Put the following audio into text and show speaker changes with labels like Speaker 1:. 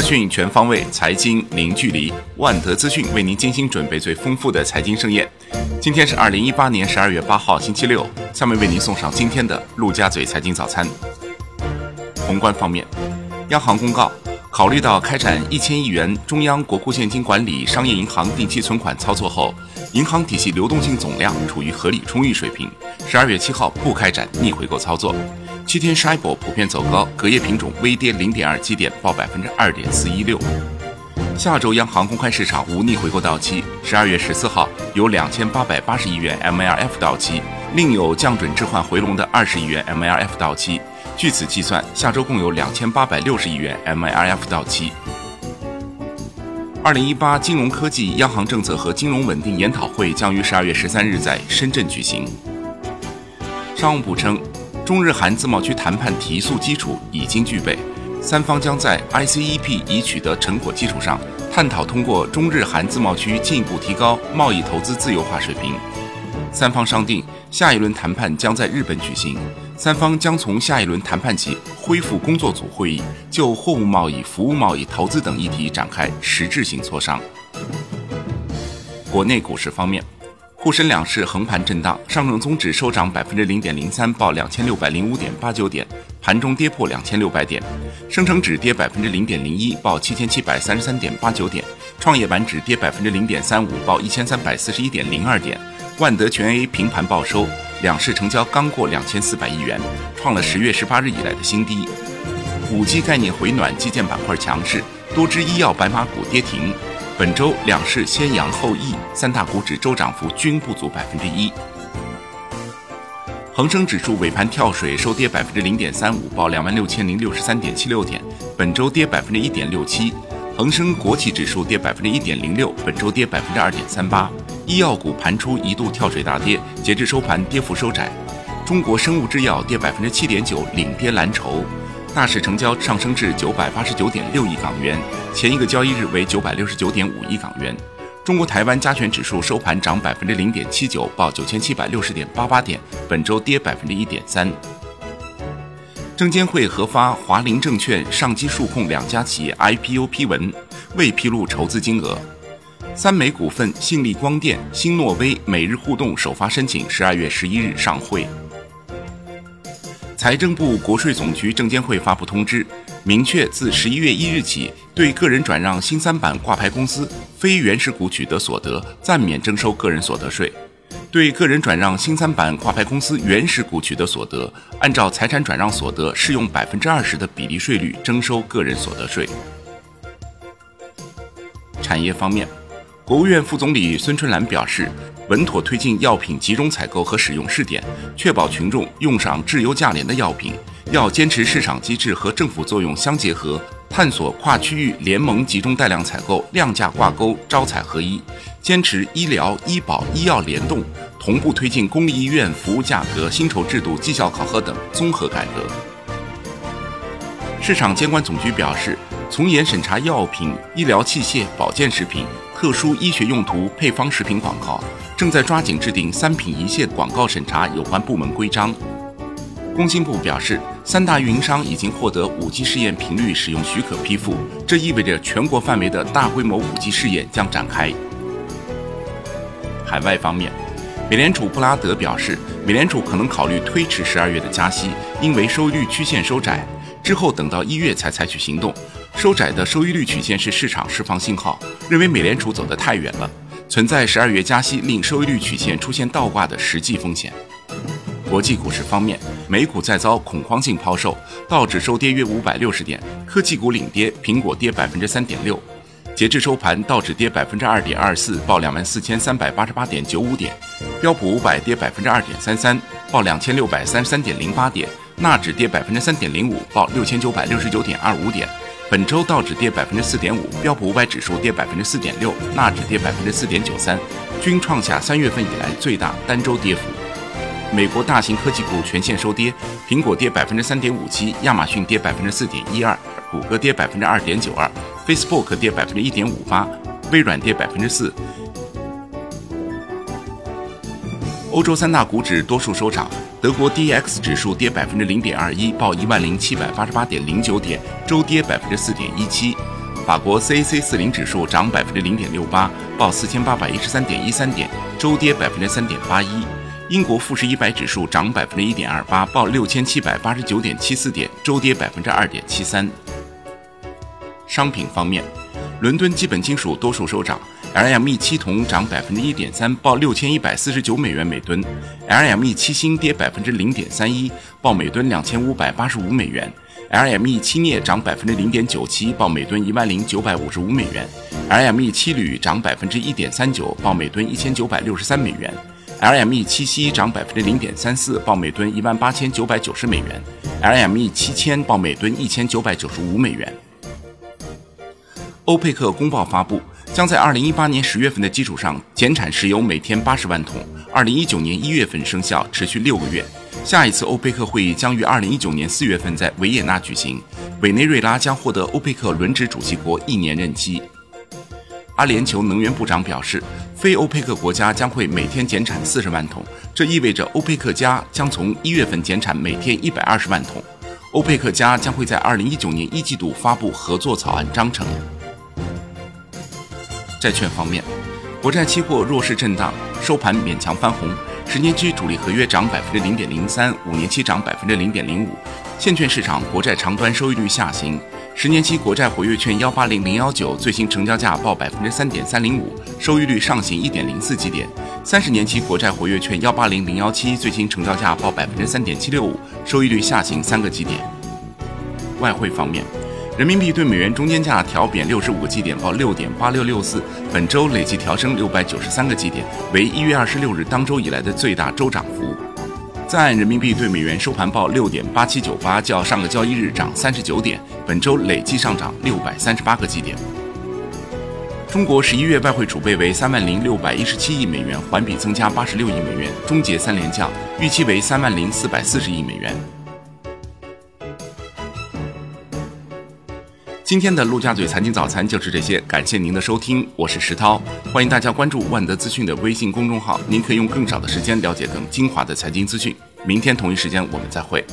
Speaker 1: 资讯全方位，财经零距离。万德资讯为您精心准备最丰富的财经盛宴。今天是二零一八年十二月八号，星期六。下面为您送上今天的陆家嘴财经早餐。宏观方面，央行公告，考虑到开展一千亿元中央国库现金管理商业银行定期存款操作后，银行体系流动性总量处于合理充裕水平，十二月七号不开展逆回购操作。七天 s h i b o 普遍走高，隔夜品种微跌零点二基点，报百分之二点四一六。下周央行公开市场无逆回购到期，十二月十四号有两千八百八十亿元 MLF 到期，另有降准置换回笼的二十亿元 MLF 到期。据此计算，下周共有两千八百六十亿元 MLF 到期。二零一八金融科技央行政策和金融稳定研讨会将于十二月十三日在深圳举行。商务部称。中日韩自贸区谈判提速基础已经具备，三方将在 ICEP 已取得成果基础上，探讨通过中日韩自贸区进一步提高贸易投资自由化水平。三方商定，下一轮谈判将在日本举行，三方将从下一轮谈判起恢复工作组会议，就货物贸易、服务贸易、投资等议题展开实质性磋商。国内股市方面。沪深两市横盘震荡，上证综指收涨百分之零点零三，报两千六百零五点八九点，盘中跌破两千六百点；深成指跌百分之零点零一，报七千七百三十三点八九点；创业板指跌百分之零点三五，报一千三百四十一点零二点；万德全 A 平盘报收，两市成交刚过两千四百亿元，创了十月十八日以来的新低。五 G 概念回暖，基建板块强势，多只医药白马股跌停。本周两市先扬后抑，三大股指周涨幅均不足百分之一。恒生指数尾盘跳水收跌百分之零点三五，报两万六千零六十三点七六点，本周跌百分之一点六七。恒生国企指数跌百分之一点零六，本周跌百分之二点三八。医药股盘初一度跳水大跌，截至收盘跌幅收窄。中国生物制药跌百分之七点九，领跌蓝筹。大市成交上升至九百八十九点六亿港元，前一个交易日为九百六十九点五亿港元。中国台湾加权指数收盘涨百分之零点七九，报九千七百六十点八八点，本周跌百分之一点三。证监会核发华林证券、上机数控两家企业 IPO 批文，未披露筹资金额。三美股份、信利光电、新诺威、每日互动首发申请，十二月十一日上会。财政部、国税总局、证监会发布通知，明确自十一月一日起，对个人转让新三板挂牌公司非原始股取得所得暂免征收个人所得税；对个人转让新三板挂牌公司原始股取得所得，按照财产转让所得适用百分之二十的比例税率征收个人所得税。产业方面，国务院副总理孙春兰表示。稳妥推进药品集中采购和使用试点，确保群众用上质优价廉的药品。要坚持市场机制和政府作用相结合，探索跨区域联盟集中带量采购、量价挂钩、招采合一。坚持医疗、医保、医药联动，同步推进公立医院服务价格、薪酬制度、绩效考核等综合改革。市场监管总局表示，从严审查药品、医疗器械、保健食品。特殊医学用途配方食品广告正在抓紧制定三品一线广告审查有关部门规章。工信部表示，三大运营商已经获得 5G 试验频率使用许可批复，这意味着全国范围的大规模 5G 试验将展开。海外方面，美联储布拉德表示，美联储可能考虑推迟十二月的加息，因为收益率曲线收窄，之后等到一月才采取行动。收窄的收益率曲线是市场释放信号，认为美联储走得太远了，存在十二月加息令收益率曲线出现倒挂的实际风险。国际股市方面，美股再遭恐慌性抛售，道指收跌约五百六十点，科技股领跌，苹果跌百分之三点六。截至收盘，道指跌百分之二点二四，报两万四千三百八十八点九五点；标普五百跌百分之二点三三，报两千六百三十三点零八点；纳指跌百分之三点零五，报六千九百六十九点二五点。本周道指跌百分之四点五，标普五百指数跌百分之四点六，纳指跌百分之四点九三，均创下三月份以来最大单周跌幅。美国大型科技股全线收跌，苹果跌百分之三点五七，亚马逊跌百分之四点一二，谷歌跌百分之二点九二，Facebook 跌百分之一点五八，微软跌百分之四。欧洲三大股指多数收涨。德国 D X 指数跌百分之零点二一，报一万零七百八十八点零九点，周跌百分之四点一七。法国 CAC 四零指数涨百分之零点六八，报四千八百一十三点一三点，周跌百分之三点八一。英国富时一百指数涨百分之一点二八，报六千七百八十九点七四点，周跌百分之二点七三。商品方面，伦敦基本金属多数收涨。LME 七铜涨百分之一点三，报六千一百四十九美元每吨；LME 七锌跌百分之零点三一，报每吨两千五百八十五美元；LME 七镍涨百分之零点九七，报每吨一万零九百五十五美元；LME 七铝涨百分之一点三九，报每吨一千九百六十三美元；LME 七锡涨百分之零点三四，报每吨一万八千九百九十美元；LME 七铅报每吨一千九百九十五美元。欧佩克公报发布。将在二零一八年十月份的基础上减产石油每天八十万桶，二零一九年一月份生效，持续六个月。下一次欧佩克会议将于二零一九年四月份在维也纳举行，委内瑞拉将获得欧佩克轮值主席国一年任期。阿联酋能源部长表示，非欧佩克国家将会每天减产四十万桶，这意味着欧佩克加将从一月份减产每天一百二十万桶。欧佩克加将会在二零一九年一季度发布合作草案章程。债券方面，国债期货弱势震荡，收盘勉强翻红。十年期主力合约涨百分之零点零三，五年期涨百分之零点零五。现券市场国债长端收益率下行，十年期国债活跃券幺八零零幺九最新成交价报百分之三点三零五，收益率上行一点零四基点。三十年期国债活跃券幺八零零幺七最新成交价报百分之三点七六五，收益率下行三个基点。外汇方面。人民币对美元中间价调贬六十五个基点，报六点八六六四，本周累计调升六百九十三个基点，为一月二十六日当周以来的最大周涨幅。在岸人民币对美元收盘报六点八七九八，较上个交易日涨三十九点，本周累计上涨六百三十八个基点。中国十一月外汇储备为三万零六百一十七亿美元，环比增加八十六亿美元，终结三连降，预期为三万零四百四十亿美元。今天的陆家嘴财经早餐就是这些，感谢您的收听，我是石涛，欢迎大家关注万德资讯的微信公众号，您可以用更少的时间了解更精华的财经资讯。明天同一时间我们再会。